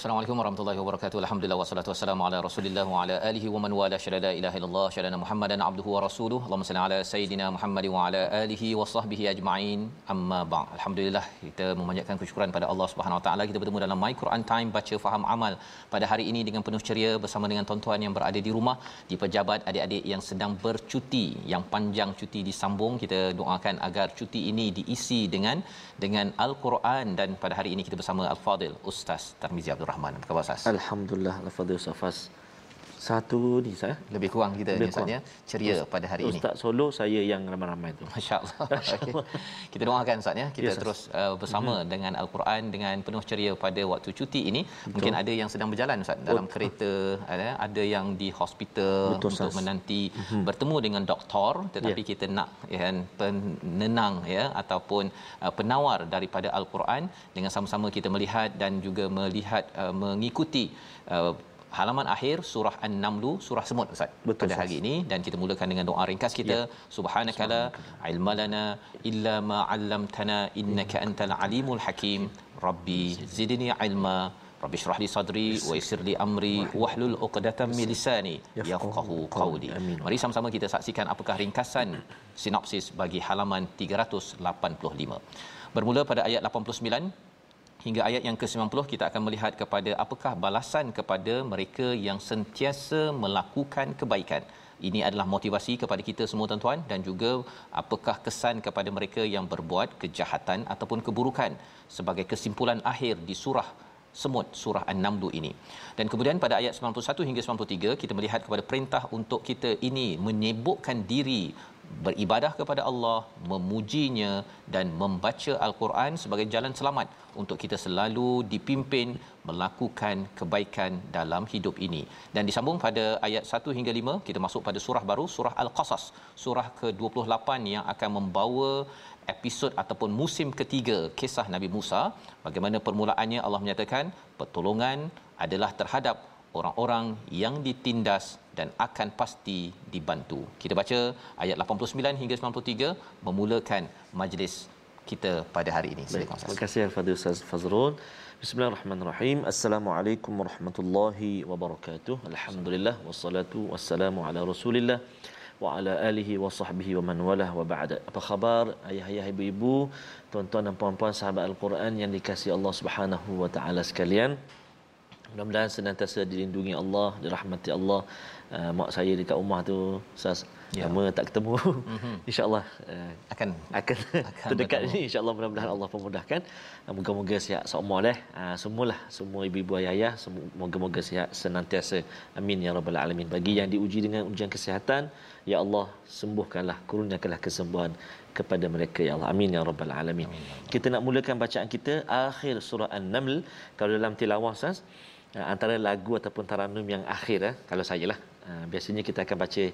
Assalamualaikum warahmatullahi wabarakatuh. Alhamdulillah wassalatu wassalamu ala Rasulillah wa ala alihi wa man wala syada la ilaha illallah syada Muhammadan abduhu wa rasuluh. Allahumma salli ala sayidina Muhammad wa ala alihi wa sahbihi ajma'in. Amma ba'd. Alhamdulillah kita memanjatkan kesyukuran pada Allah Subhanahu wa taala kita bertemu dalam My Quran Time baca faham amal pada hari ini dengan penuh ceria bersama dengan tuan-tuan yang berada di rumah, di pejabat, adik-adik yang sedang bercuti, yang panjang cuti disambung. Kita doakan agar cuti ini diisi dengan dengan Al-Quran dan pada hari ini kita bersama Al-Fadil Ustaz Tarmizi Abdul Rahman. Apa khabar Ustaz? Alhamdulillah Al-Fadhil Safas satu ni saya Lebih kurang kita Lebih Ustaz ya. Ceria pada hari ini. Ustaz Solo saya yang ramai-ramai tu Masya-Allah. Okay. Kita doakan Ustaz ya. Kita Yes, Ustaz. terus uh, bersama mm-hmm. dengan Al-Quran dengan penuh ceria pada waktu cuti ini. Betul. Mungkin ada yang sedang berjalan Ustaz dalam Betul. kereta, ada ada yang di hospital Betul, untuk Ustaz. menanti mm-hmm. bertemu dengan doktor tetapi Ya. kita nak ya kan, penenang ya ataupun uh, penawar daripada Al-Quran dengan sama-sama kita melihat dan juga melihat uh, mengikuti uh, halaman akhir surah An-Naml surah semut Ustaz. Betul, pada hari ini dan kita mulakan dengan doa ringkas kita. Ya. subhanakala ilmalana illa ma 'allamtana innaka antal alimul hakim. Rabbi zidni ilma. Rabbi shrah li sadri wa yassir. li amri wahlul 'uqdatam min lisani yafqahu qawli. mari sama-sama kita saksikan apakah ringkasan sinopsis bagi halaman 385 bermula pada ayat 89 hingga ayat yang ke-90 kita akan melihat kepada apakah balasan kepada mereka yang sentiasa melakukan kebaikan. Ini adalah motivasi kepada kita semua tuan-tuan dan juga apakah kesan kepada mereka yang berbuat kejahatan ataupun keburukan sebagai kesimpulan akhir di surah semut surah An-Naml ini. Dan kemudian pada ayat 91 hingga 93 kita melihat kepada perintah untuk kita ini menyibukkan diri beribadah kepada Allah, memujinya dan membaca Al-Quran sebagai jalan selamat untuk kita selalu dipimpin melakukan kebaikan dalam hidup ini. Dan disambung pada ayat 1 hingga 5 kita masuk pada surah baru surah Al-Qasas, surah ke-28 yang akan membawa episod ataupun musim ketiga kisah Nabi Musa bagaimana permulaannya Allah menyatakan pertolongan adalah terhadap orang-orang yang ditindas dan akan pasti dibantu. Kita baca ayat 89 hingga 93 memulakan majlis kita pada hari ini. Silakan terima Ustaz. kasih Al-Fadhil Ustaz Fazrul. Bismillahirrahmanirrahim. Assalamualaikum warahmatullahi wabarakatuh. Alhamdulillah wassalatu wassalamu ala Rasulillah wa ala alihi wa sahbihi wa man walah wa ba'da. Apa khabar ayah-ayah ibu-ibu, tuan-tuan dan puan-puan sahabat Al-Quran yang dikasihi Allah Subhanahu wa taala sekalian? Mudah-mudahan senantiasa dilindungi Allah, dirahmati Allah. Uh, mak saya dekat rumah tu, Ustaz, Ya. lama tak ketemu. Mhm. InsyaAllah uh, Akan. akan, Akan terdekat ni insyaallah mudah-mudahan Allah pemudahkan. Ah, moga-moga sihat semua deh. Ah, semualah semua ibu-ibu ayah-ayah moga-moga sihat senantiasa. Amin ya rabbal alamin. Bagi yang diuji dengan ujian kesihatan ya Allah sembuhkanlah kurniakanlah kesembuhan kepada mereka ya Allah. Amin ya rabbal alamin. Kita nak mulakan bacaan kita akhir surah an-naml. Kalau dalam tilawah Ustaz antara lagu ataupun taranum yang akhir eh, kalau saya lah Ah, biasanya kita akan baca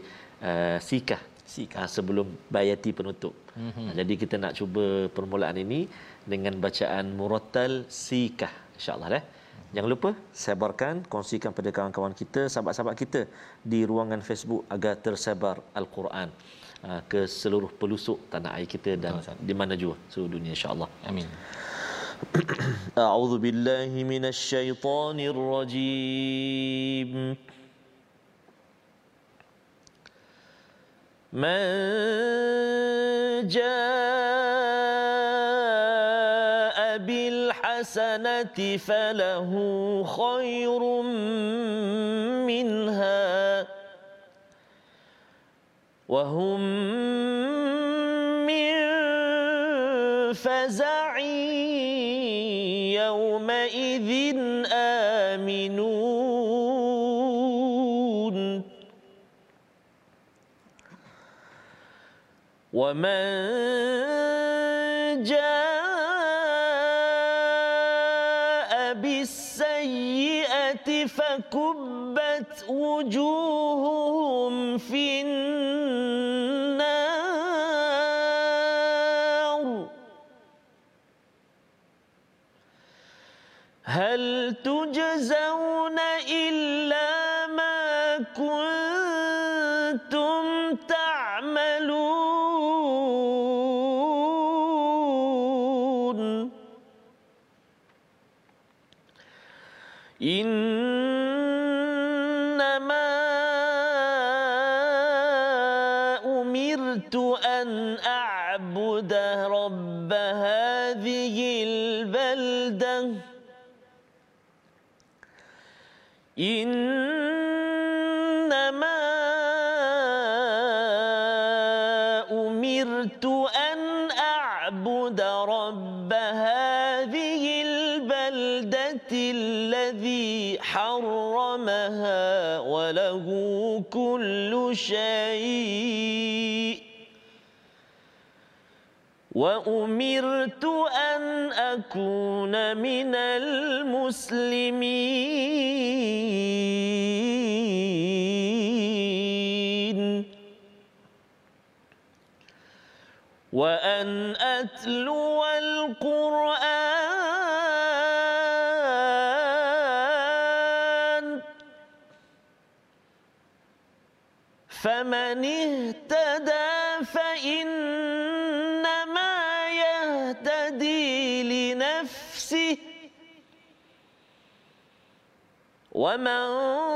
uh, sikah Sikah. Ah, sebelum bayati penutup. Mm-hmm. Jadi kita nak cuba permulaan ini dengan bacaan murattal sikah insya-Allah eh. Jangan lupa sebarkan, kongsikan pada kawan-kawan kita, sahabat-sahabat kita di ruangan Facebook agar tersebar al-Quran ke seluruh pelosok tanah air kita dan Betul, di mana jua seluruh dunia insya-Allah. amin. أعوذ بالله من الشيطان الرجيم. من الحسنة فله خير منها وهم آمنون. ومن جاء بالسيئة فكبت وجوههم في شيء وأمرت أن أكون من المسلمين وأن أتلو القرآن فمن اهتدى فإنما يهتدي لنفسه ومن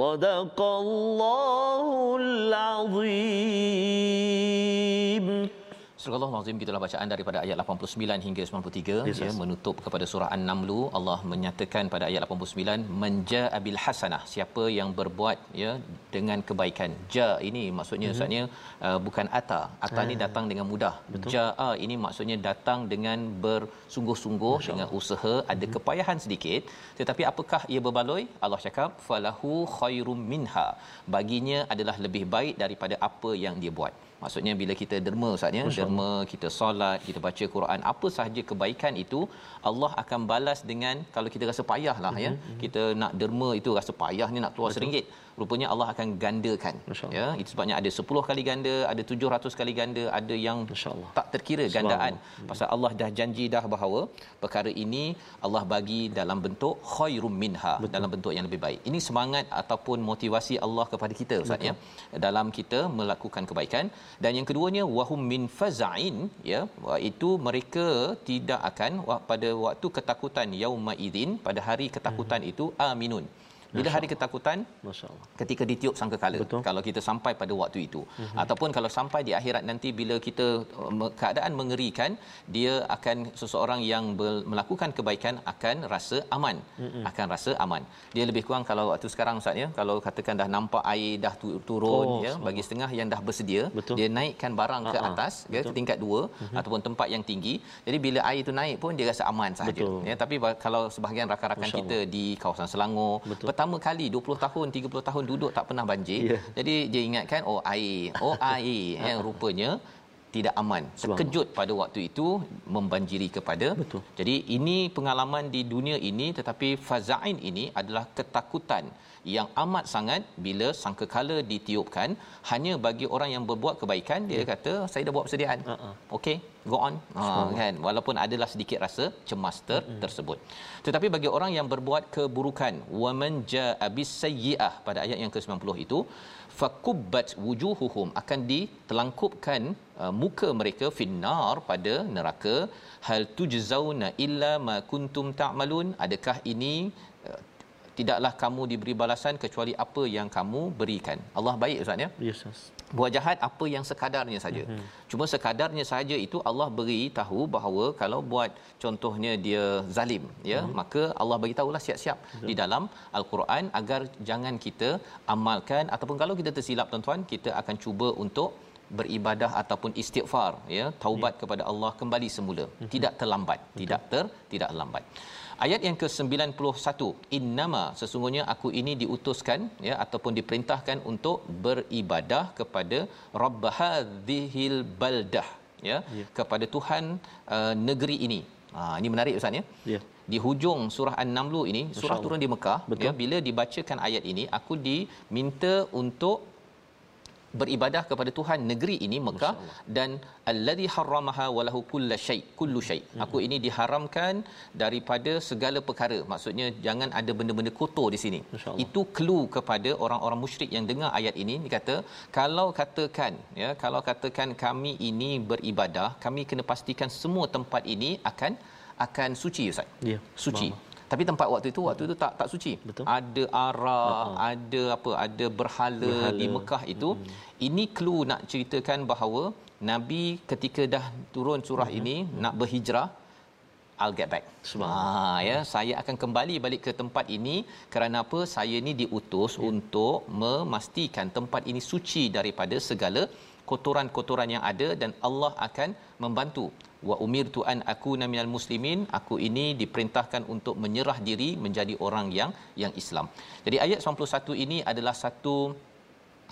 صدق الله Surah Al-Azim gitulah bacaan daripada ayat 89 hingga 93 Yes, ya yes. menutup kepada surah An-Naml Allah menyatakan pada ayat 89 menja abil hasanah siapa yang berbuat ya dengan kebaikan. Ja ini maksudnya mm-hmm. ustaznya uh, bukan ata. Ata ni datang dengan mudah. Jaa ini maksudnya datang dengan bersungguh-sungguh dengan usaha ada mm-hmm. kepayahan sedikit. Tetapi apakah ia berbaloi? Allah cakap falahu khairum minha. Baginya adalah lebih baik daripada apa yang dia buat Maksudnya bila kita derma Ustaz ya, derma, kita solat, kita baca Quran, apa sahaja kebaikan itu Allah akan balas dengan kalau kita rasa payahlah ya. Mhm, Kita nak derma itu rasa payah ni nak keluar RM1. Rupanya Allah akan gandakan. Ya, itu sebabnya ada 10 kali ganda, ada 700 kali ganda, ada yang tak terkira gandaan. Pasal Allah dah janji dah bahawa perkara ini Allah bagi dalam bentuk khairum minha, Betul. dalam bentuk yang lebih baik. Ini semangat ataupun motivasi Allah kepada kita Ustaz ya. Dalam kita melakukan kebaikan dan yang keduanya wahum min faza'in ya itu mereka tidak akan pada waktu ketakutan yauma idzin pada hari ketakutan itu aminun bila hari ketakutan Masya-Allah. ketika ditiup sangkakala Betul. Kalau kita sampai pada waktu itu mm-hmm. ataupun kalau sampai di akhirat nanti bila kita uh, keadaan mengerikan dia akan seseorang yang ber- melakukan kebaikan akan rasa aman mm-hmm. akan rasa aman dia lebih kurang kalau waktu sekarang ustaz ya kalau katakan dah nampak air dah tu- turun Oh, ya bagi setengah yang dah bersedia Betul. dia naikkan barang ke atas ya ke tingkat 2 mm-hmm. ataupun tempat yang tinggi jadi bila air itu naik pun dia rasa aman sahaja Betul. ya tapi kalau sebahagian rakan-rakan Masya kita di kawasan Selangor Betul. Pertama kali 20 tahun 30 tahun duduk tak pernah banjir. Ya. jadi dia ingatkan oh air oh air. Yang rupanya tidak aman terkejut pada waktu itu membanjiri kepada. Betul. jadi ini pengalaman di dunia ini tetapi fazain ini adalah ketakutan yang amat sangat bila sangkakala ditiupkan hanya bagi orang yang berbuat kebaikan dia kata saya dah buat persediaan. Ha-ha. okey go on. Ha, kan? Walaupun adalah sedikit rasa cemas ter, tersebut. Tetapi bagi orang yang berbuat keburukan waman jaa bisayyi'ah pada ayat yang ke-90 itu fakubbat wujuhuhum akan ditelangkupkan uh, muka mereka finnar pada neraka. Hal tujzauna illa ma kuntum ta'malun adakah ini tidaklah kamu diberi balasan kecuali apa yang kamu berikan Allah baik ustaz ya Yes, Ustaz. buat jahat apa yang sekadarnya saja. Mm-hmm. Cuma sekadarnya saja itu Allah beri tahu bahawa kalau buat contohnya dia zalim ya mm-hmm. maka Allah bagi tahulah siap-siap mm-hmm. di dalam al-Quran agar jangan kita amalkan ataupun kalau kita tersilap tuan-tuan kita akan cuba untuk beribadah ataupun istighfar ya taubat yeah. kepada Allah kembali semula mm-hmm. tidak terlambat Betul. tidak ter tidak lambat Ayat yang ke-91 innama sesungguhnya aku ini diutuskan ya ataupun diperintahkan untuk beribadah kepada rabb hadzihil baldah ya Ya. kepada Tuhan uh, negeri ini. Ha ini menarik ustaz ya. Ya. Di hujung surah An-Naml ini surah turun di Mekah Betul. ya bila dibacakan ayat ini aku diminta untuk beribadah kepada Tuhan negeri ini Mekah dan allazi harramaha walahu kullu syai kullu syai. Hmm. aku ini diharamkan daripada segala perkara. Maksudnya jangan ada benda-benda kotor di sini. Itu clue kepada orang-orang musyrik yang dengar ayat ini. Dia kata kalau katakan ya kalau katakan kami ini beribadah kami kena pastikan semua tempat ini akan akan suci ustaz. Ya. suci. Faham. Tapi tempat waktu itu waktu itu tak tak suci Betul. ada arak uh-huh. ada apa ada berhala, Berhala. di Mekah itu hmm. ini clue nak ceritakan bahawa nabi ketika dah turun surah hmm. ini nak berhijrah I'll get back. Subhanallah. Ha ya, saya akan kembali balik ke tempat ini kerana apa? Saya ni diutus ya. untuk memastikan tempat ini suci daripada segala kotoran-kotoran yang ada dan Allah akan membantu. Wa umirtu an akuna minal muslimin. Aku ini diperintahkan untuk menyerah diri menjadi orang yang yang Islam. Jadi ayat 91 ini adalah satu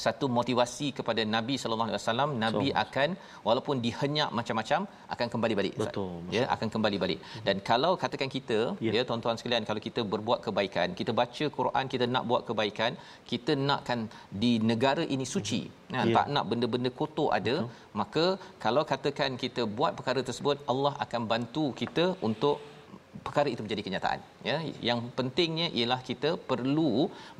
satu motivasi kepada Nabi sallallahu alaihi wasallam Nabi So, akan walaupun dihenyak macam-macam akan kembali balik Ustaz. Betul, ya akan kembali balik dan kalau katakan kita Ya. ya tuan-tuan sekalian kalau kita berbuat kebaikan kita baca Quran kita nak buat kebaikan kita nakkan di negara ini suci kan Ya. tak nak benda-benda kotor ada maka kalau katakan kita buat perkara tersebut Allah akan bantu kita untuk perkara itu menjadi kenyataan ya. Yang pentingnya ialah kita perlu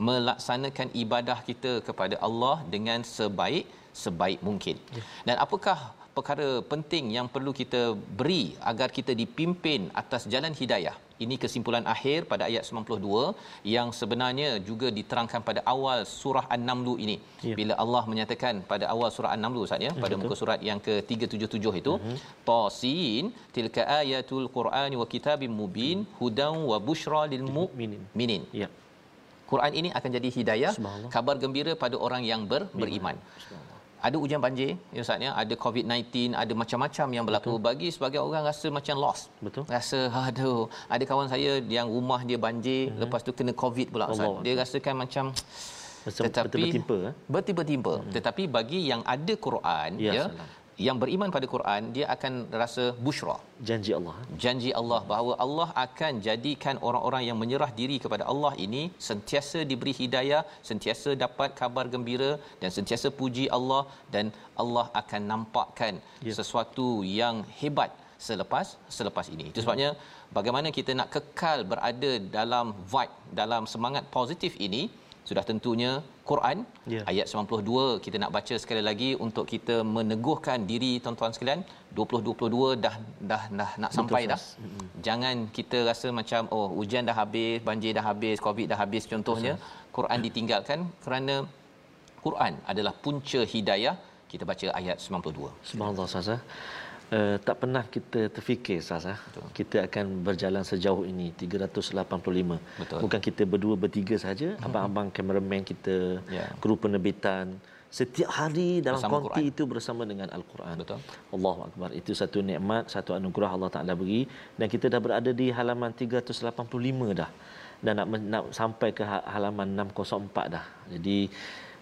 melaksanakan ibadah kita kepada Allah dengan sebaik sebaik mungkin. Ya. dan apakah perkara penting yang perlu kita beri agar kita dipimpin atas jalan hidayah ini kesimpulan akhir pada ayat 92 yang sebenarnya juga diterangkan pada awal surah An-Naml ini. Ya. bila Allah menyatakan pada awal surah An-Naml Ustaz ya pada muka surat yang ke-377 itu tasin tilka ayatul qur'ani wa kitabim mubin hudan wa busyra lil mu'minin Ya. Quran ini akan jadi hidayah kabar gembira pada orang yang ber, beriman ada hujan banjir ya Ustaz ya ada covid-19 ada macam-macam yang berlaku Betul. bagi sebagai orang rasa macam lost Betul. rasa aduh ada kawan saya yang rumah dia banjir hmm. lepas tu kena covid pula Ustaz Allah. dia rasakan macam Macam tetapi bertimpa, eh? bertimpa-timpa hmm. tetapi bagi yang ada Quran Ya, ya, salam. Yang beriman pada Quran dia akan rasa busyra Janji Allah. eh? janji Allah bahawa Allah akan jadikan orang-orang yang menyerah diri kepada Allah ini sentiasa diberi hidayah, sentiasa dapat kabar gembira dan sentiasa puji Allah dan Allah akan nampakkan Ya. sesuatu yang hebat selepas selepas ini. Itu sebabnya bagaimana kita nak kekal berada dalam vibe dalam semangat positif ini sudah tentunya Quran Ya. ayat 92 kita nak baca sekali lagi untuk kita meneguhkan diri tuan-tuan sekalian. 2022 dah dah dah nak sampai dah. Jangan kita rasa macam oh hujan dah habis banjir dah habis covid dah habis contohnya Quran ditinggalkan kerana Quran adalah punca hidayah. Kita baca ayat 92 Subhanallah Ustaz. Uh, tak pernah kita terfikir Ustaz eh, kita akan berjalan sejauh ini 385. Betul. Bukan kita berdua bertiga saja, abang-abang kameraman kita, Ya. kru penerbitan setiap hari dalam Bersama konti Quran. itu bersama dengan al-Quran. Betul. Allahu akbar. Itu satu nikmat, satu anugerah Allah Taala beri dan kita dah berada di halaman 385 dah. Dan nak, nak sampai ke ha- halaman 604 dah. Jadi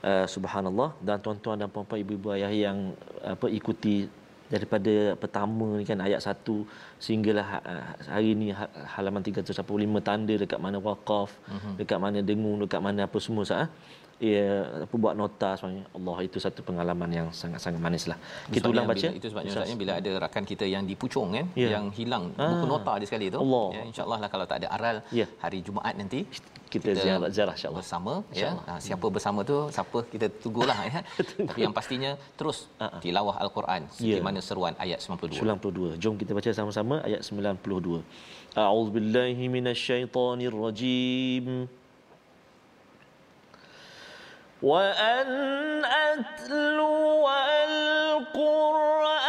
uh, subhanallah dan tuan-tuan dan puan-puan ibu-ibu ayah yang apa ikuti daripada pertama ni kan ayat 1 sehinggalah ha- hari ni ha- halaman 385 tanda dekat mana waqaf, Mhm. dekat mana dengung, dekat mana apa semua sah. Ya, apa buat nota sebenarnya. Allah itu satu pengalaman yang sangat-sangat manislah. Kita ulang baca. bila, itu sebabnya Ustaznya bila ada rakan kita yang dipucung kan Ya. yang hilang Ah. buku nota dia sekali tu Allah. ya insyaallah lah kalau tak ada aral Ya. hari Jumaat nanti Kita ziarah- ziarah insyaAllah. bersama ya InsyaAllah. ha, siapa bersama tu siapa kita tunggulah ya tapi yang pastinya terus tilawah al-Quran seperti Ah, Ya. mana seruan ayat 92 92. Jom kita baca sama-sama ayat 92. A'udzubillahi minasyaitonirrajim. وأن أتلو القرآن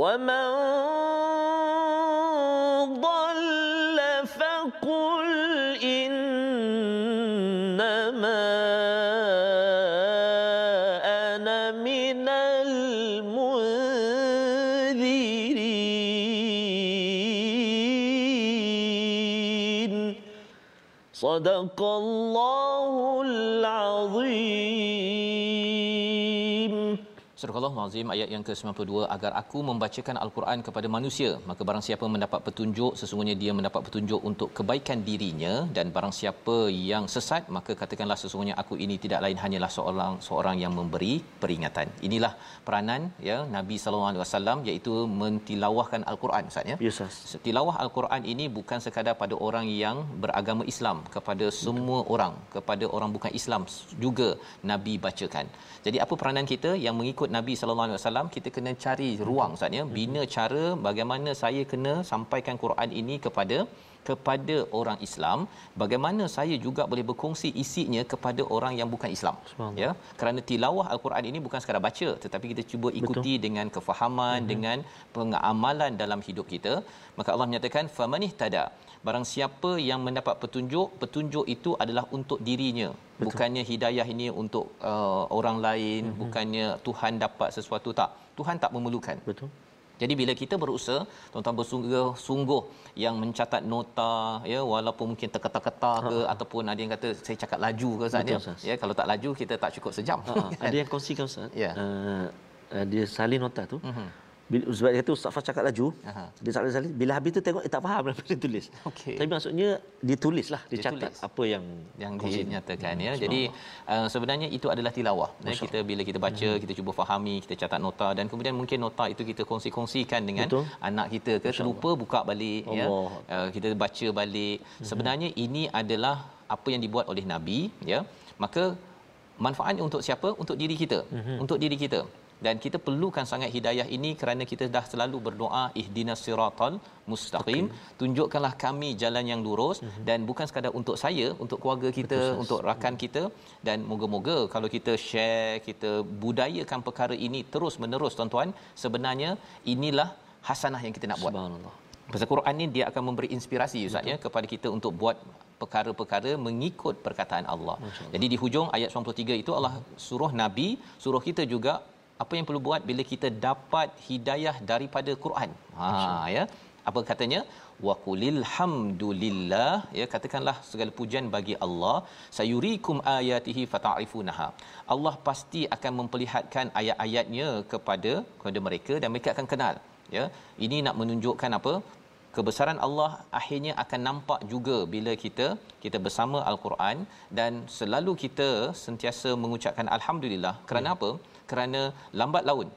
ومن ضل فقل إنما أنا من المنذرين. صدق الله العظيم. Surah Al-Azim ayat yang ke-92 agar aku membacakan al-Quran kepada manusia maka barang siapa mendapat petunjuk sesungguhnya dia mendapat petunjuk untuk kebaikan dirinya. Dan barang siapa yang sesat maka katakanlah sesungguhnya aku ini tidak lain hanyalah seorang seorang yang memberi peringatan. Inilah peranan ya Nabi sallallahu alaihi wasallam iaitu mentilawahkan al-Quran Ustaz ya. Ya, Ustaz. tilawah al-Quran ini bukan sekadar pada orang yang beragama Islam kepada semua orang kepada orang bukan Islam juga Nabi bacakan. Jadi apa peranan kita? Yang mengikut Nabi sallallahu alaihi wasallam kita kena cari ruang Ustaz ya. Bina cara bagaimana saya kena sampaikan Quran ini kepada kepada orang Islam bagaimana saya juga boleh berkongsi isinya kepada orang yang bukan Islam ya kerana tilawah al-Quran ini bukan sekadar baca tetapi kita cuba ikuti Betul. dengan kefahaman mm-hmm. dengan pengamalan dalam hidup kita maka Allah menyatakan famanih tada barang siapa yang mendapat petunjuk petunjuk itu adalah untuk dirinya Betul. bukannya hidayah ini untuk uh, orang lain mm-hmm. bukannya Tuhan dapat sesuatu tak Tuhan tak memerlukan Betul. Jadi bila kita berusaha tuan-tuan bersungguh-sungguh yang mencatat nota ya walaupun mungkin terketa-keta ke Ha. ataupun ada yang kata saya cakap laju ke Ustaz Betul, ya. Ya kalau tak laju kita tak cukup sejam. Ha, ha. ada yang kongsikan Ustaz. Ya. Uh, uh, dia salin nota tu. Mhm. Bila, sebab dia kata Ustaz Fah cakap laju. Aha. Dia salin-salin. Bila habis tu tengok, eh, tak faham apa dia tulis. Okey. Tapi maksudnya, dia tulis lah. Dia, Dia catat tulis. apa yang yang dinyatakan ya. Jadi uh, sebenarnya itu adalah tilawah. Ya, kita bila kita baca, Hmm. kita cuba fahami, kita catat nota dan kemudian mungkin nota itu kita kongsi-kongsikan dengan Betul. anak kita ke terlupa buka balik ya. Uh, kita baca balik. Sebenarnya ini adalah apa yang dibuat oleh nabi ya. Maka manfaatnya untuk siapa? Untuk diri kita. Untuk diri kita. Dan kita perlukan sangat hidayah ini kerana kita dah selalu berdoa ihdinas siratal mustaqim okay. tunjukkanlah kami jalan yang lurus mm-hmm. dan bukan sekadar untuk saya untuk keluarga kita Betul, untuk rakan kita dan moga-moga kalau kita share kita budayakan perkara ini terus menerus tuan-tuan sebenarnya inilah hasanah yang kita nak buat Subhanallah. Pasal Quran ni dia akan memberi inspirasi Ustaz ya kepada kita untuk buat perkara-perkara mengikut perkataan Allah. Jadi di hujung ayat 93 itu Allah suruh nabi, suruh kita juga apa yang perlu buat bila kita dapat hidayah daripada Quran. Ha ya. apa katanya? Wa qulil hamdulillah. Ya katakanlah segala pujian bagi Allah. Sayurikum ayatihi fata'rifunaha. Allah pasti akan memperlihatkan ayat-ayatnya kepada kepada mereka dan mereka akan kenal. Ya ini nak menunjukkan apa? Kebesaran Allah akhirnya akan nampak juga bila kita kita bersama al-Quran dan selalu kita sentiasa mengucapkan alhamdulillah. Kerana ya. apa kerana lambat laun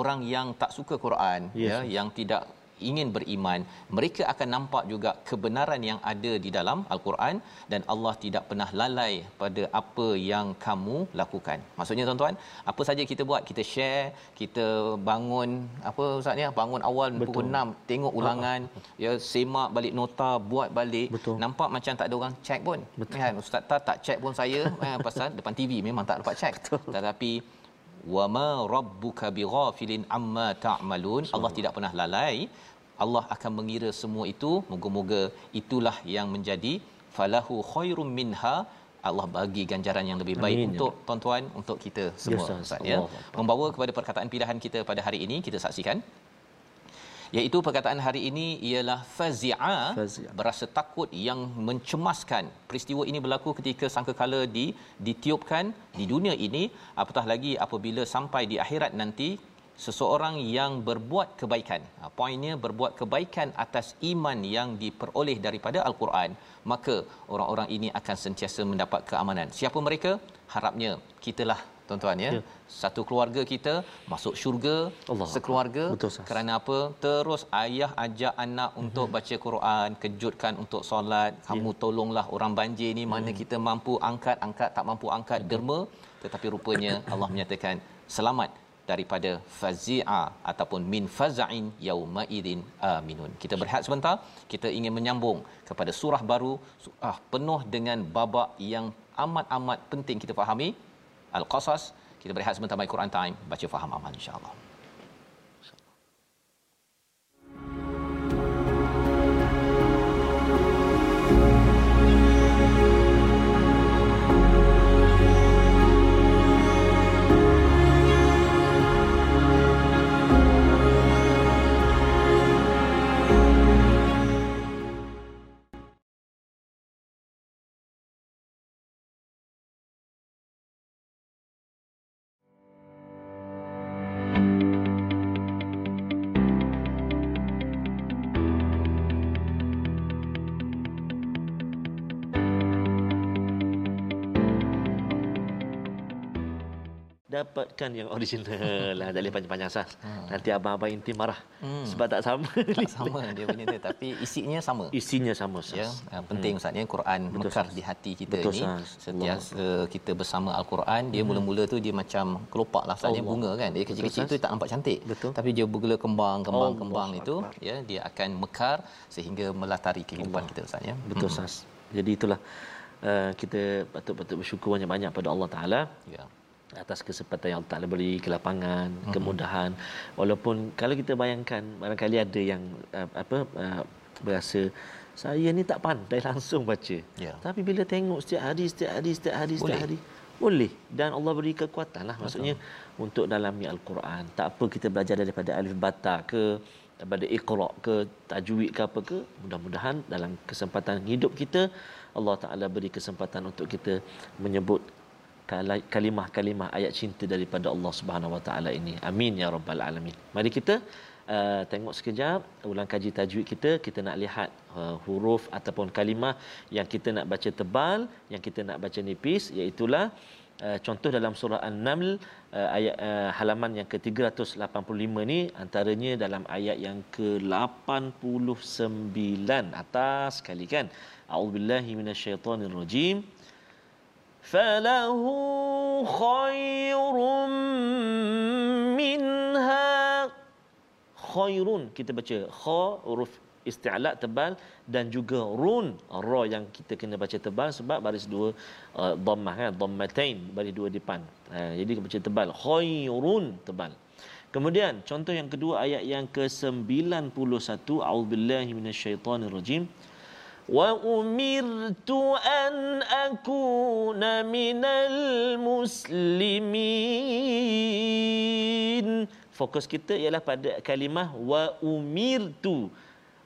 orang yang tak suka Quran yes. ya yang tidak ingin beriman mereka akan nampak juga kebenaran yang ada di dalam al-Quran dan Allah tidak pernah lalai pada apa yang kamu lakukan maksudnya tuan-tuan apa saja kita buat kita share kita bangun apa ustaz ni bangun awal Betul. pukul 6 tengok ulangan uh-huh. ya semak balik nota buat balik Betul. nampak macam tak ada orang check pun Betul. kan ustaz tak tak check pun saya eh, pasal depan TV memang tak dapat check Betul. tetapi wama rabbuka bighafilin amma ta'malun. Allah tidak pernah lalai. Allah akan mengira semua itu. Moga-moga itulah yang menjadi falahu khairum minha. Allah bagi ganjaran yang lebih baik Amin. Ya untuk tuan-tuan untuk kita semua yes, Ustaz ya. Membawa kepada perkataan pilihan kita pada hari ini kita saksikan iaitu perkataan hari ini ialah fazi'a, fazi'a berasa takut yang mencemaskan peristiwa ini berlaku ketika sangkakala di ditiupkan di dunia ini apatah lagi apabila sampai di akhirat nanti seseorang yang berbuat kebaikan. Ha, poinnya berbuat kebaikan atas iman yang diperoleh daripada al-Quran, maka orang-orang ini akan sentiasa mendapat keamanan. Siapa mereka? Harapnya kitalah tuan-tuan ya. ya. Satu keluarga kita masuk syurga Allah sekeluarga Betul, kerana apa? Terus ayah ajak anak hmm. untuk baca Quran, kejutkan untuk solat, kamu ya. tolonglah orang banjir ni mana hmm. kita mampu angkat, angkat tak mampu angkat derma tetapi rupanya Allah menyatakan selamat daripada fazi'a ataupun min faza'in yauma idin aminun. Kita berehat sebentar. Kita ingin menyambung kepada surah baru, surah penuh dengan babak yang amat-amat penting kita fahami. Al-Qasas. Kita berehat sebentar my Quran time, baca faham amal insya-Allah. Dapatkan yang original lah dari panjang-panjang sas. Hmm. Nanti abang-abang inti marah. Hmm. Sebab tak sama. Tak sama dia punya tu tapi isinya sama. Isinya sama sas. Ya, penting hmm. Ustaz Quran Betul, mekar sas. di hati kita Betul, ini. Setiap kita bersama al-Quran dia hmm. mula-mula tu dia macam kelopak lah Ustaz bunga kan. Dia kecil-kecil tu tak nampak cantik. Betul. Tapi dia bergula kembang kembang oh, kembang itu ya dia akan mekar sehingga melatari kehidupan Allah. kita Ustaz ya. Betul hmm. sas. Jadi itulah Uh, kita patut-patut bersyukur banyak-banyak pada Allah Taala. Ya atas kesempatan yang Allah Ta'ala beri kelapangan, hmm. kemudahan walaupun kalau kita bayangkan barangkali ada yang uh, apa uh, berasa saya ni tak pandai langsung baca yeah. tapi bila tengok setiap hari setiap hari setiap hari setiap boleh. hari boleh dan Allah beri kekuatan lah maksudnya Betul. untuk dalami Al-Quran tak apa kita belajar daripada alif bata ke daripada iqra ke tajwid ke apa ke mudah-mudahan dalam kesempatan hidup kita Allah Taala beri kesempatan untuk kita menyebut kalimah-kalimah ayat cinta daripada Allah Subhanahu Wa Taala ini. Amin ya rabbal alamin. Mari kita uh, tengok sekejap ulang kaji tajwid kita. Kita nak lihat uh, huruf ataupun kalimah yang kita nak baca tebal, yang kita nak baca nipis iaitu Uh, contoh dalam surah An-Naml uh, ayat uh, halaman yang ke-385 ni antaranya dalam ayat yang ke-89 atas sekali kan a'udzubillahi minasyaitonirrajim فله خير منها khairun kita baca kha huruf isti'la tebal dan juga run ra yang kita kena baca tebal sebab baris dua uh, dhammah kan dhammatain baris dua depan uh, jadi kita baca tebal khairun tebal kemudian contoh yang kedua ayat yang ke-91 a'udzubillahi minasyaitonirrajim وأمرت أن أكون من المسلمين fokus kita ialah pada kalimah wa umirtu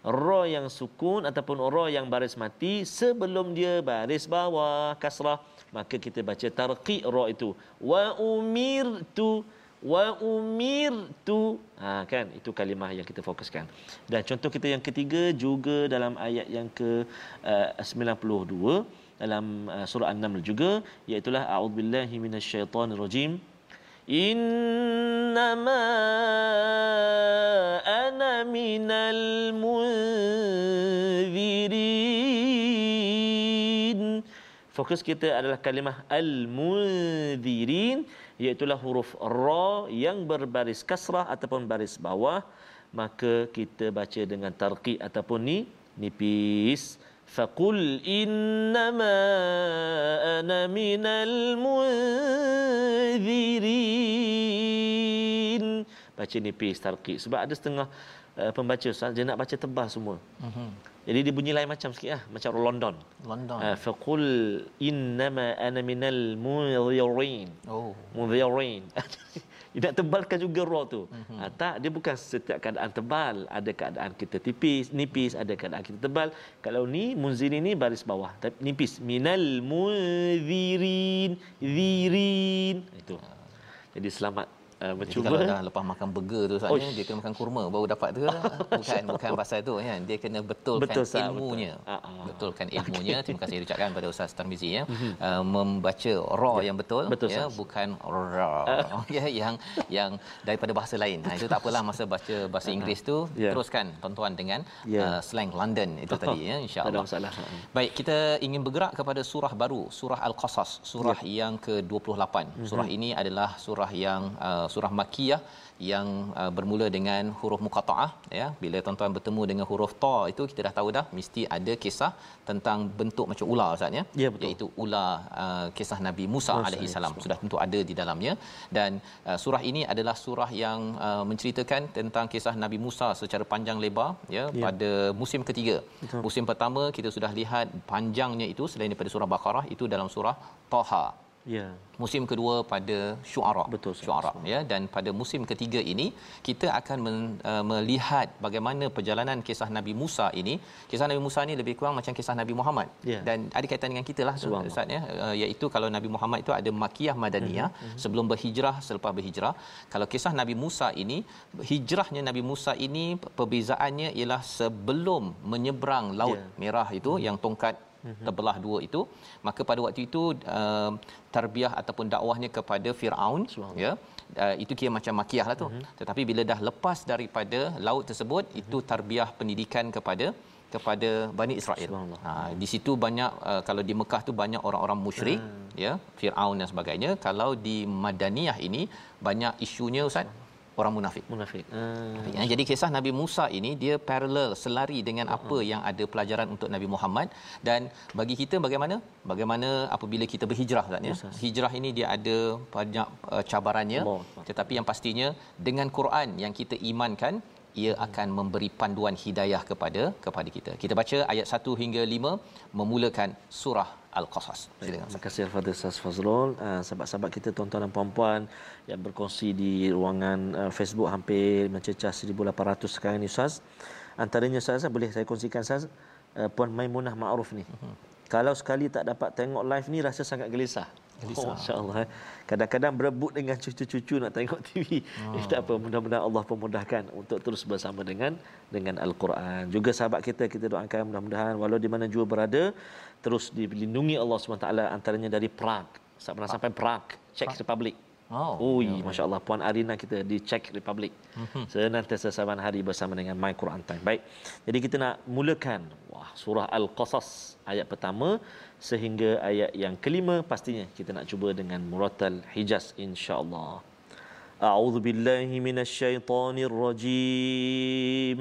ra yang sukun ataupun ra yang baris mati sebelum dia baris bawah kasrah maka kita baca tarqiq ra itu wa umirtu wa umirtu. Ha kan? Itu kalimah yang kita fokuskan. Dan contoh kita yang ketiga juga dalam ayat yang ke uh, 92 dalam uh, surah an-naml juga iaitu a'udzubillahi minasyaitonirrajim. Innama ana minal munzirin. Fokus kita adalah kalimah al-munzirin iaitu huruf ra yang berbaris kasrah ataupun baris bawah. Maka kita baca dengan tarqiq ataupun ni nipis. Faqul innama ana minal munzirin. Baca nipis tarqiq sebab ada setengah uh, pembaca Ustaz dia nak baca tebal semua. Uh-huh. Jadi dia bunyi lain macam sikit lah. Macam London. London. Uh, Faqul innama ana minal mudhirin. Oh. Mudhirin. dia nak tebalkan juga ra tu. Mm-hmm. Uh, tak, dia bukan setiap keadaan tebal. Ada keadaan kita tipis, nipis. Ada keadaan kita tebal. Kalau ni, munzirin ni baris bawah. Tapi nipis. Minal mudhirin. Dhirin. Itu. Jadi selamat uh, mencuba. Jadi kalau dah lepas makan burger tu saatnya dia kena makan kurma baru dapat tu bukan bukan pasal tu kan dia kena betulkan betul, sah, ilmunya. Betul. Uh-huh. Betulkan ilmunya. Terima kasih diucapkan pada Ustaz Tarmizi ya. Uh, membaca ra ya. yang betul, betul ya sah. bukan ra uh. ya yang yang daripada bahasa lain. Nah itu tak apalah masa baca bahasa Inggeris tu yeah. teruskan tuan-tuan dengan yeah. uh, slang London itu tadi ya insya-Allah. Baik kita ingin bergerak kepada surah baru surah Al-Qasas surah yeah. yang ke-28. Surah mm-hmm. ini adalah surah yang uh, surah Makkiyah yang uh, bermula dengan huruf muqattaah ya bila tuan-tuan bertemu dengan huruf ta itu kita dah tahu dah mesti ada kisah tentang bentuk macam ular ustaz ya, ya betul. iaitu ular uh, kisah Nabi Musa alaihi salam sudah tentu ada di dalamnya dan uh, surah ini adalah surah yang uh, menceritakan tentang kisah Nabi Musa secara panjang lebar ya, ya. pada musim ketiga betul. musim pertama kita sudah lihat panjangnya itu selain daripada surah Baqarah itu dalam surah Taha Ya. Musim kedua pada Syuara. Betul. Syuara ya dan pada musim ketiga ini kita akan men, uh, melihat bagaimana perjalanan kisah Nabi Musa ini. Kisah Nabi Musa ini lebih kurang macam kisah Nabi Muhammad ya. dan ada kaitan dengan kita lah Ustaz ya uh, iaitu kalau Nabi Muhammad itu ada Makkiyah Madaniyah uh-huh. sebelum berhijrah selepas berhijrah. Kalau kisah Nabi Musa ini hijrahnya Nabi Musa ini perbezaannya ialah sebelum menyeberang laut ya. merah itu uh-huh. yang tongkat Mhm. terbelah dua itu maka pada waktu itu uh, tarbiyah ataupun dakwahnya kepada Firaun ya uh, itu kira macam makiah lah tu uh-huh. tetapi bila dah lepas daripada laut tersebut uh-huh. itu tarbiyah pendidikan kepada kepada Bani Israel. Ha di situ banyak uh, kalau di Mekah tu banyak orang-orang musyrik uh. ya Firaun dan sebagainya kalau di Madaniyah ini banyak isunya ustaz orang munafik. Munafik. Hmm. Ya, jadi kisah Nabi Musa ini dia parallel selari dengan hmm. apa yang ada pelajaran untuk Nabi Muhammad dan bagi kita bagaimana? Bagaimana apabila kita berhijrah kan ya? Hijrah ini dia ada banyak uh, cabarannya Allah. tetapi yang pastinya dengan Quran yang kita imankan ia akan memberi panduan hidayah kepada kepada kita. Kita baca ayat 1 hingga 5 memulakan surah Al-Qasas. Silakan. Terima kasih Al-Fadhil Ustaz Fazrul. Uh, sahabat-sahabat kita tuan-tuan dan puan-puan yang berkongsi di ruangan uh, Facebook hampir mencecah 1800 sekarang ni Ustaz. Antaranya Ustaz boleh saya kongsikan Ustaz uh, Puan Maimunah Ma'ruf ni. Uh-huh. Kalau sekali tak dapat tengok live ni rasa sangat gelisah. Oh, Masya-Allah. Eh. Kadang-kadang berebut dengan cucu-cucu nak tengok TV. Oh. Eh, tak apa, mudah-mudahan Allah pemudahkan untuk terus bersama dengan dengan Al-Quran. Juga sahabat kita kita doakan mudah-mudahan walau di mana jua berada terus dilindungi Allah SWT antaranya dari Prague. Pernah sampai Prague, Czech Republic. Oh, Ui, ya, Masya Allah Puan Arina kita di Czech Republic. Mm-hmm. Senantiasa saban hari bersama dengan My Quran Time. Baik, jadi kita nak mulakan wah, Surah Al-Qasas ayat pertama Sehingga ayat yang kelima Pastinya kita nak cuba dengan Muratal Hijaz InsyaAllah. A'udhu Billahi Rajim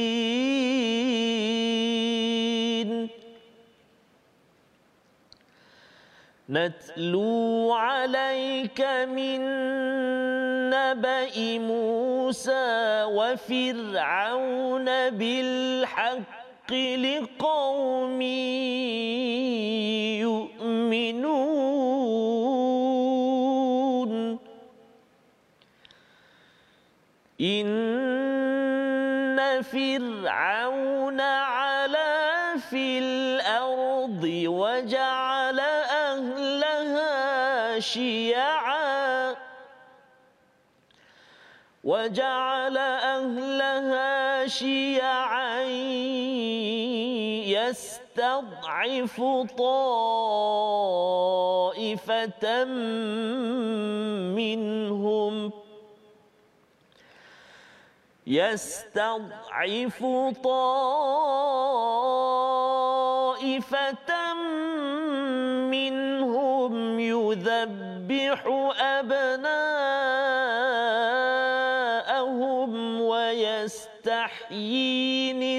نتلو عليك من نبأ موسى وفرعون بالحق لقوم يؤمنون. إن وجعل أهلها شيعا يستضعف طائفة منهم. يستضعف طائفة منهم يذبح أبناءهم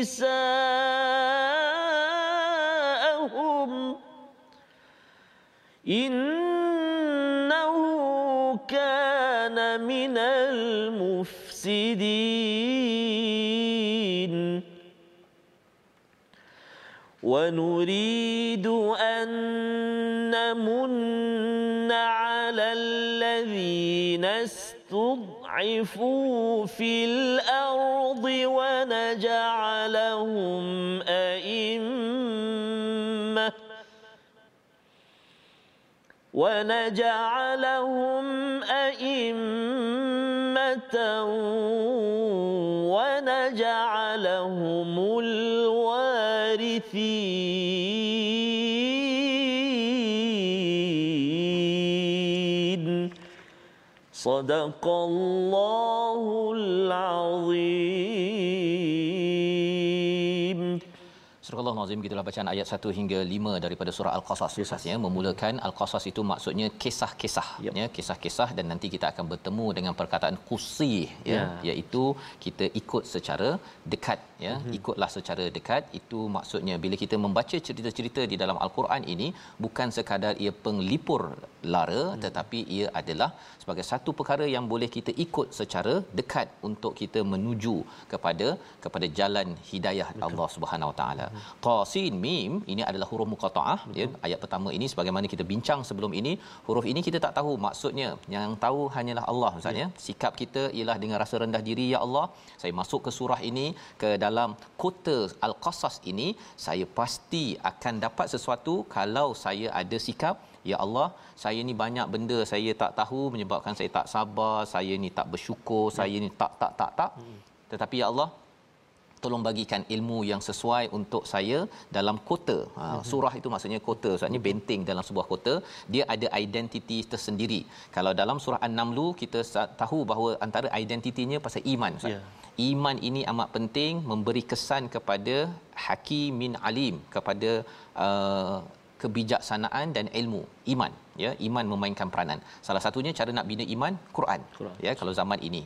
نساءهم إنه كان من المفسدين. ونريد أن نمن على الذين استضعفوا في الأرض ونجعلهم أئمة ونجعلهم أئمة ونجعلهم الوارثين. صدق الله العظيم Al-Nazim gitulah bacaan ayat 1 hingga 5 daripada surah Al-Qasas yes. ya memulakan Al-Qasas itu maksudnya kisah-kisah yep. ya kisah-kisah dan nanti kita akan bertemu dengan perkataan qusi ya yeah. iaitu kita ikut secara dekat ya mm-hmm. ikutlah secara dekat itu maksudnya bila kita membaca cerita-cerita di dalam Al-Quran ini bukan sekadar ia penglipur lara mm. tetapi ia adalah sebagai satu perkara yang boleh kita ikut secara dekat untuk kita menuju kepada kepada jalan hidayah Betul. Allah Subhanahu Wa Taala. Hmm. Sin mim ini adalah huruf muqataah ya ayat pertama ini sebagaimana kita bincang sebelum ini huruf ini kita tak tahu maksudnya yang tahu hanyalah Allah misalnya ya. sikap kita ialah dengan rasa rendah diri ya Allah saya masuk ke surah ini ke dalam kota al-qasas ini saya pasti akan dapat sesuatu kalau saya ada sikap Ya Allah, saya ni banyak benda saya tak tahu menyebabkan saya tak sabar, saya ni tak bersyukur, ya. saya ni tak tak tak tak. Hmm. Tetapi ya Allah, tolong bagikan ilmu yang sesuai untuk saya dalam kota. Ha, hmm. surah itu maksudnya kota, maksudnya benteng dalam sebuah kota, dia ada identiti tersendiri. Kalau dalam surah An-Naml kita tahu bahawa antara identitinya pasal iman. Yeah. Iman ini amat penting memberi kesan kepada hakimin alim kepada uh, kebijaksanaan dan ilmu iman ya iman memainkan peranan. Salah satunya cara nak bina iman Quran, Quran. ya kalau zaman ini.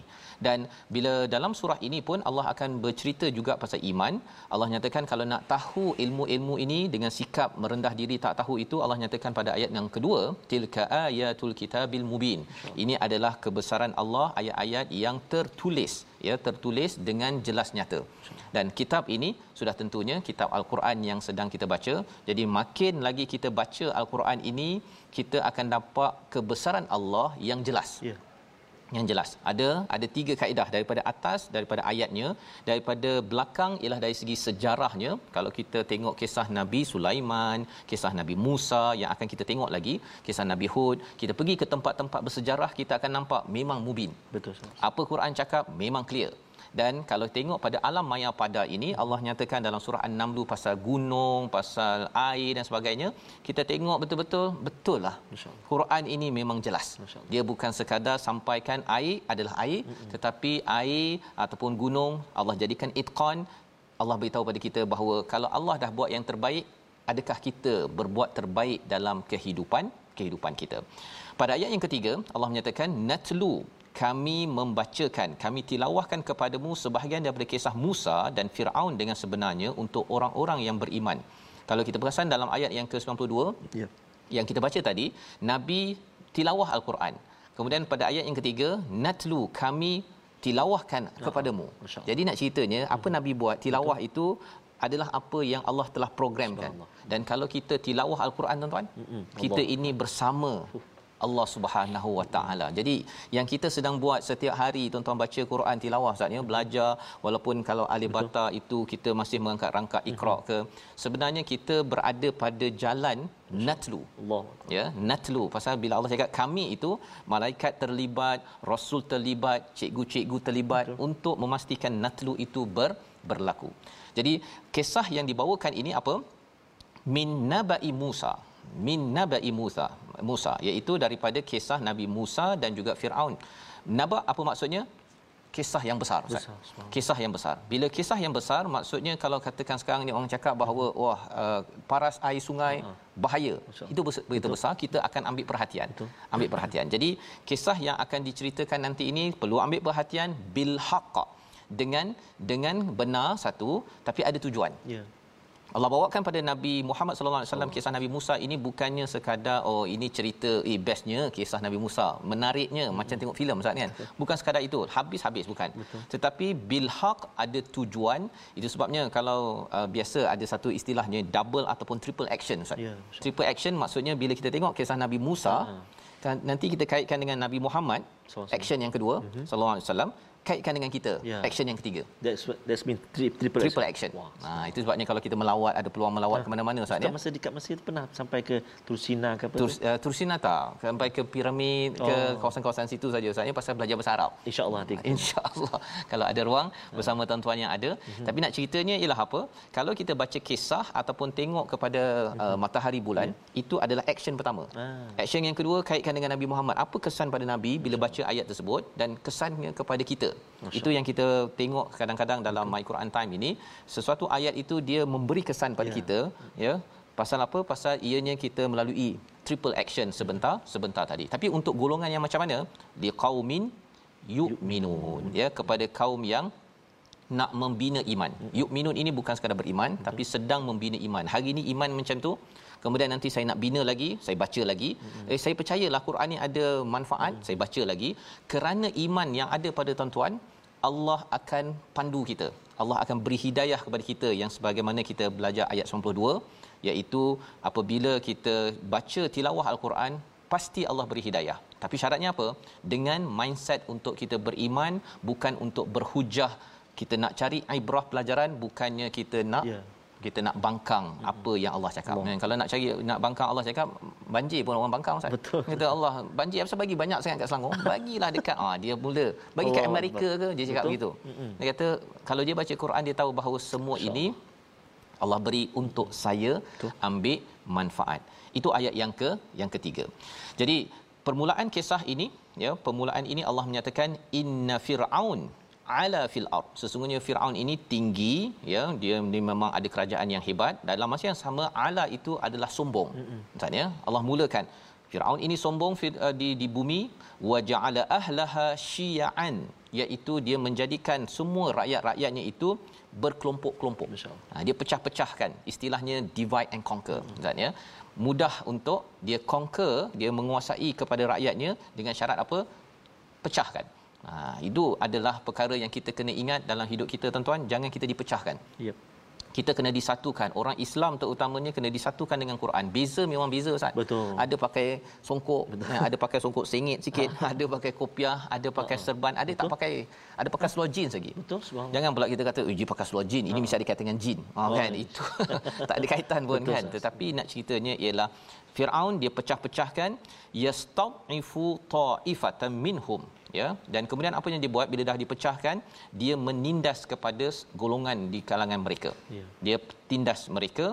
Dan bila dalam surah ini pun Allah akan bercerita juga pasal iman. Allah nyatakan kalau nak tahu ilmu-ilmu ini dengan sikap merendah diri tak tahu itu Allah nyatakan pada ayat yang kedua tilka ayatul kitabil mubin. Ini adalah kebesaran Allah ayat-ayat yang tertulis ya tertulis dengan jelas nyata. Dan kitab ini sudah tentunya kitab al-Quran yang sedang kita baca. Jadi makin lagi kita baca al-Quran ini kita akan dapat kebesaran Allah yang jelas. Ya. Yang jelas. Ada ada tiga kaedah. Daripada atas daripada ayatnya daripada belakang ialah dari segi sejarahnya. Kalau kita tengok kisah Nabi Sulaiman kisah Nabi Musa yang akan kita tengok lagi kisah Nabi Hud kita pergi ke tempat-tempat bersejarah kita akan nampak memang mubin. Betul apa Quran cakap? Memang clear dan kalau tengok pada alam maya pada ini Allah nyatakan dalam surah An-Naml pasal gunung, pasal air dan sebagainya, kita tengok betul-betul betul lah. Quran ini memang jelas. Dia bukan sekadar sampaikan air adalah air, mm-hmm. tetapi air ataupun gunung Allah jadikan itqan. Allah beritahu pada kita bahawa kalau Allah dah buat yang terbaik, adakah kita berbuat terbaik dalam kehidupan? kehidupan kita. Pada ayat yang ketiga Allah menyatakan natlu kami membacakan kami tilawahkan kepadamu sebahagian daripada kisah Musa dan Firaun dengan sebenarnya untuk orang-orang yang beriman. Kalau kita perasan dalam ayat yang ke-92 Ya. yang kita baca tadi nabi tilawah al-Quran. Kemudian pada ayat yang ketiga natlu kami tilawahkan kepadamu. Masya Allah. Jadi nak ceritanya apa nabi buat tilawah itu adalah apa yang Allah telah programkan. Dan kalau kita tilawah al-Quran tuan-tuan, kita ini bersama Allah Subhanahu Wa Taala. Jadi yang kita sedang buat setiap hari tuan-tuan baca Quran tilawah saatnya belajar walaupun kalau alif bata itu kita masih mengangkat rangka Iqra ke sebenarnya kita berada pada jalan natlu. Allah. ya natlu. Pasal bila Allah cakap kami itu malaikat terlibat rasul terlibat cikgu-cikgu terlibat Betul. untuk memastikan natlu itu ber, berlaku. Jadi kisah yang dibawakan ini apa? Min nabai Musa min nabai Musa Musa iaitu daripada kisah Nabi Musa dan juga Firaun. Naba apa maksudnya? Kisah yang besar Ustaz. Besar, kisah yang besar. Bila kisah yang besar maksudnya kalau katakan sekarang ni orang cakap bahawa wah uh, paras air sungai bahaya. Masya itu bes- berita besar kita akan ambil perhatian. Ambil perhatian. Jadi kisah yang akan diceritakan nanti ini perlu ambil perhatian bil haqq. Dengan dengan benar satu tapi ada tujuan. Ya. Allah bawakan pada Nabi Muhammad sallallahu alaihi wasallam kisah Nabi Musa ini bukannya sekadar oh ini cerita eh bestnya kisah Nabi Musa. Menariknya hmm. macam tengok filem Ustaz kan? Bukan sekadar itu habis-habis bukan. Betul. tetapi bil haq ada tujuan itu sebabnya kalau uh, biasa ada satu istilahnya double ataupun triple action Ustaz. Ya, triple action maksudnya bila kita tengok kisah Nabi Musa kan nanti kita kaitkan dengan Nabi Muhammad SAW. action yang kedua sallallahu alaihi wasallam kaitkan dengan kita Ya. action yang ketiga That's what that's mean tri- triple, triple action. Wah. Ha itu sebabnya kalau kita melawat ada peluang melawat ke mana-mana Ustaz ya. Masa dekat Mesir pernah sampai ke Tursina ke apa? Tur, uh, Tursina tak sampai ke piramid ke Oh. kawasan-kawasan situ saja Ustaz ya pasal belajar bahasa Arab. InsyaAllah nanti. Insya-Allah kalau ada ruang bersama tuan-tuan yang ada. Mhm. Tapi nak ceritanya ialah apa? Kalau kita baca kisah ataupun tengok kepada uh, matahari bulan, itu adalah action pertama. Mhm. Ah. Action yang kedua kaitkan dengan Nabi Muhammad. Apa kesan pada Nabi bila baca ayat tersebut dan kesannya kepada kita. Itu yang kita tengok kadang-kadang dalam My Quran Time ini, sesuatu ayat itu dia memberi kesan pada Ya. kita, ya. Pasal apa? Pasal ianya kita melalui triple action sebentar sebentar tadi. Tapi untuk golongan yang macam mana? Di qaumin yu'minun ya kepada kaum yang nak membina iman. Yu'minun ini bukan sekadar beriman Betul. tapi sedang membina iman. Hari ini iman macam tu, kemudian nanti saya nak bina lagi, saya baca lagi. Hmm. Eh saya percayalah Quran ni ada manfaat, hmm. saya baca lagi. Kerana iman yang ada pada tuan-tuan, Allah akan pandu kita. Allah akan beri hidayah kepada kita yang sebagaimana kita belajar ayat 92 iaitu apabila kita baca tilawah al-Quran pasti Allah beri hidayah. Tapi syaratnya apa? Dengan mindset untuk kita beriman bukan untuk berhujah kita nak cari ibrah pelajaran bukannya kita nak Ya. Kita nak bangkang hmm. apa yang Allah cakap. Allah. Kalau nak cari nak bangkang Allah cakap banjir pun orang bangkang Ustaz. Betul. Kata Allah banjir apa bagi banyak sangat kat Selangor. Bagilah dekat ah dia mula. Bagi kat Allah Amerika ke dia cakap Betul. begitu. Dia kata kalau dia baca Quran dia tahu bahawa semua ini Allah beri untuk saya Betul. ambil manfaat. Itu ayat yang ke yang ketiga. Jadi permulaan kisah ini ya permulaan ini Allah menyatakan inna fir'aun ala fil ard. Sesungguhnya Firaun ini tinggi ya dia, dia memang ada kerajaan yang hebat dalam masa yang sama ala itu adalah sombong. Maksudnya Allah mulakan Firaun ini sombong uh, di di bumi wa ja'ala ahlaha syi'an iaitu dia menjadikan semua rakyat-rakyatnya itu berkelompok-kelompok. Ha, dia pecah-pecahkan. Istilahnya divide and conquer. Ustaz ya. Mudah untuk dia conquer, dia menguasai kepada rakyatnya dengan syarat apa? Pecahkan. Ha, itu adalah perkara yang kita kena ingat dalam hidup kita tuan-tuan, jangan kita dipecahkan. Yep. Kita kena disatukan. Orang Islam terutamanya kena disatukan dengan Quran. Beza memang beza Ustaz. Betul. Ada pakai songkok, ya, ada pakai songkok sengit sikit, ada pakai kopiah, ada pakai serban, ada tak pakai ada pakai seluar jeans lagi. Betul subhanallah. Jangan pula kita kata uji pakai seluar jin ini mesti ada kaitan dengan jin. Ha, Oh, kan itu tak ada kaitan pun Betul, kan. Ustaz. Tetapi nak ceritanya ialah Firaun dia pecah-pecahkan yastaifu taifatan minhum ya. Dan kemudian apa yang dia buat bila dah dipecahkan dia menindas kepada golongan di kalangan mereka. Ya. Dia tindas mereka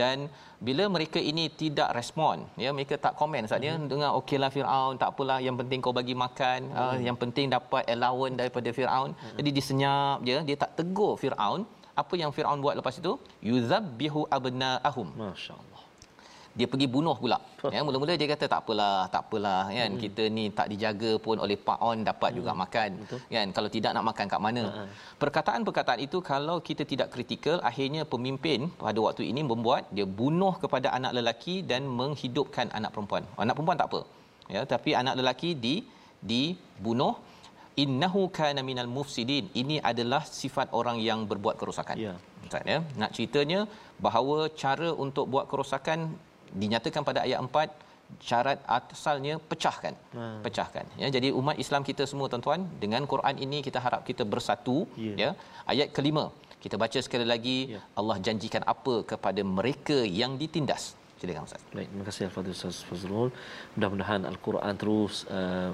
dan bila mereka ini tidak respon ya mereka tak komen Ustaz. Ya dengar okeylah Firaun tak apalah yang penting kau bagi makan uh, yang penting dapat allowance daripada Firaun. Jadi dia senyap je dia tak tegur Firaun. Apa yang Firaun buat lepas itu? Yuzabbihu abnaahum. Masya-Allah. Dia pergi bunuh pula. Ya mula-mula dia kata tak apalah tak apalah kan. Hmm. kita ni tak dijaga pun oleh pak on dapat hmm. juga makan. Betul. kan. Kalau tidak nak makan kat mana? Hmm. perkataan-perkataan itu kalau kita tidak kritikal akhirnya pemimpin pada waktu ini membuat dia bunuh kepada anak lelaki dan menghidupkan anak perempuan. Anak perempuan tak apa. Ya tapi anak lelaki di dibunuh. Innahu kana minal mufsidin. Ini adalah sifat orang yang berbuat kerosakan. Ya. Ustaz ya. Nak ceritanya bahawa cara untuk buat kerosakan dinyatakan pada ayat 4 syarat asalnya pecahkan. Hmm. pecahkan. Ya jadi umat Islam kita semua tuan-tuan dengan Quran ini kita harap kita bersatu yeah. ya. Ayat kelima kita baca sekali lagi yeah. Allah janjikan apa kepada mereka yang ditindas. Silakan ustaz. Baik terima kasih al-fadhil ustaz Fazrul. Mudah-mudahan al-Quran terus uh,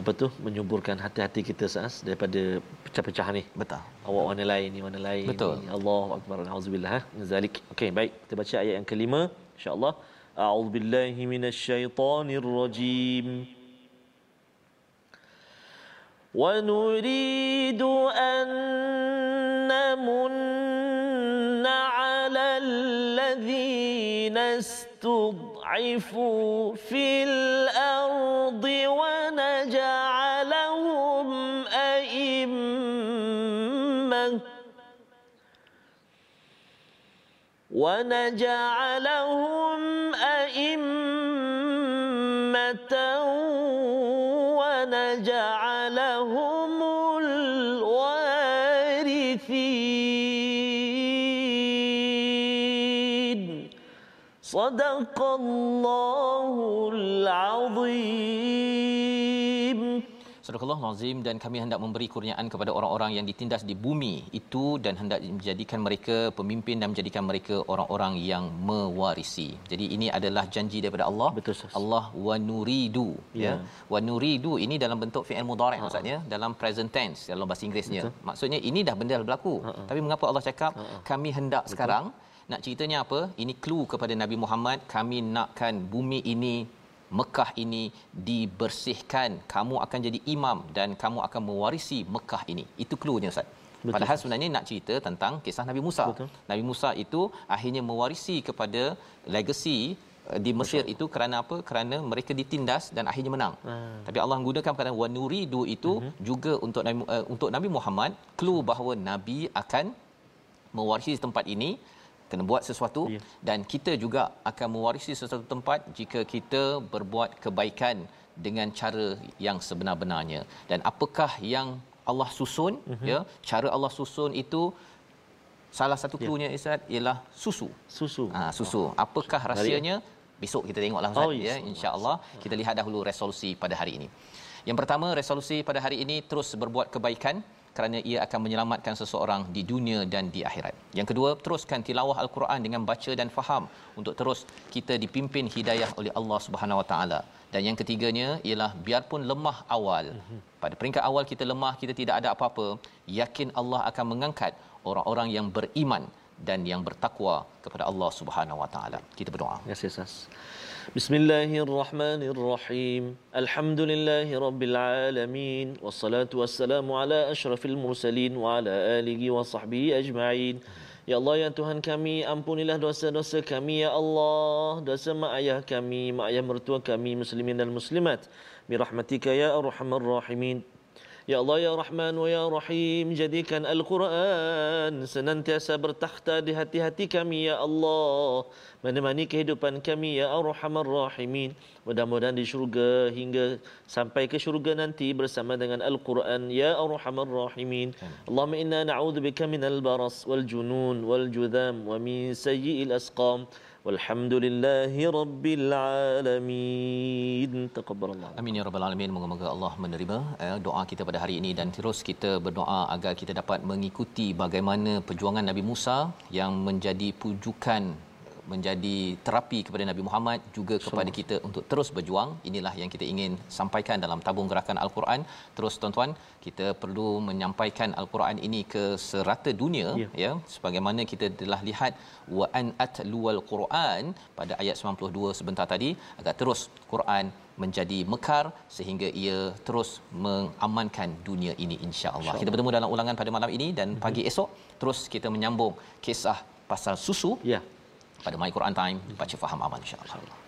apa tu menyuburkan hati-hati kita ustaz daripada pecah-pecah ni. Betul. Awak warna lain ni warna lain. Betul. Ni. Allahu akbar auzubillah zalik. Okey baik kita baca ayat yang kelima insyaallah a'udzu billahi minasyaitonir rajim ونريد أن نمن على الذين استضعفوا في الأرض ونجعلهم أئمة. ونجعلهم ونجعلهم الوارثين. صدق الله العظيم. Surah Nazim dan kami hendak memberi kurniaan kepada orang-orang yang ditindas di bumi itu dan hendak menjadikan mereka pemimpin dan menjadikan mereka orang-orang yang mewarisi. Jadi ini adalah janji daripada Allah. Betul. Allah wa nuridu ya. ya. Wa nuridu ini dalam bentuk fi'il mudhari' ha. maksudnya dalam present tense dalam bahasa Inggerisnya. Betul. Maksudnya ini dah benda dah berlaku. Ha. Tapi mengapa Allah cakap Ha-ha. kami hendak Betul. sekarang nak ceritanya apa? Ini clue kepada Nabi Muhammad kami nakkan bumi ini Mekah ini dibersihkan kamu akan jadi imam dan kamu akan mewarisi Mekah ini itu cluenya ustaz Betul. padahal sebenarnya nak cerita tentang kisah Nabi Musa Betul. Nabi Musa itu akhirnya mewarisi kepada legacy eh, di Mesir Betul. itu kerana apa kerana mereka ditindas dan akhirnya menang hmm. tapi Allah menggunakan perkataan wanuridu itu hmm. juga untuk Nabi, uh, untuk Nabi Muhammad clue bahawa nabi akan mewarisi tempat ini kena buat sesuatu ya. dan kita juga akan mewarisi sesuatu tempat jika kita berbuat kebaikan dengan cara yang sebenar-benarnya. Dan apakah yang Allah susun uh-huh. ya cara Allah susun itu salah satu ya. cluenya Ustaz ialah susu. Susu. Ha susu. Apakah rahsianya? Besok kita tengoklah Ustaz oh, yes. ya insya-Allah kita lihat dahulu resolusi pada hari ini. Yang pertama resolusi pada hari ini terus berbuat kebaikan kerana ia akan menyelamatkan seseorang di dunia dan di akhirat. Yang kedua, teruskan tilawah al-Quran dengan baca dan faham untuk terus kita dipimpin hidayah oleh Allah Subhanahu Wa Taala. Dan yang ketiganya ialah biarpun lemah awal, pada peringkat awal kita lemah, kita tidak ada apa-apa, yakin Allah akan mengangkat orang-orang yang beriman dan yang bertakwa kepada Allah Subhanahu Wa Taala. Kita berdoa. Terima kasih, Ustaz. بسم الله الرحمن الرحيم الحمد لله رب العالمين والصلاة والسلام على أشرف المرسلين وعلى آله وصحبه أجمعين يا الله يا تهان كمي أمبون الله دوسا دوسا كمي يا الله دوسا ما أيها كمي ما أيها مرتوى كمي مسلمين المسلمات برحمتك يا أرحم الراحمين Ya Allah ya Rahman wa ya Rahim jadikan Al-Quran senantiasa bertakhta di hati-hati kami ya Allah. Menemani kehidupan kami ya Arhamar Rahimin. Mudah-mudahan di syurga hingga sampai ke syurga nanti bersama dengan Al-Quran ya Arhamar Rahimin. Allahumma inna na'udzubika minal baras wal junun wal judham wa min sayyi'il asqam Walhamdulillahi Rabbil Alamin. Taqabbalallah. Amin ya Rabbal Alamin. Moga-moga Allah menerima eh, doa kita pada hari ini dan terus kita berdoa agar kita dapat mengikuti bagaimana perjuangan Nabi Musa yang menjadi pujukan menjadi terapi kepada Nabi Muhammad juga kepada so. kita untuk terus berjuang inilah yang kita ingin sampaikan dalam tabung gerakan al-Quran terus tuan-tuan kita perlu menyampaikan al-Quran ini ke serata dunia yeah. ya sebagaimana kita telah lihat wa an atluwal Quran pada ayat 92 sebentar tadi agar terus Quran menjadi mekar sehingga ia terus mengamankan dunia ini insya-Allah. Insya kita bertemu dalam ulangan pada malam ini dan pagi mm-hmm. esok terus kita menyambung kisah pasal susu ya pada My Quran Time baca faham amal insya-Allah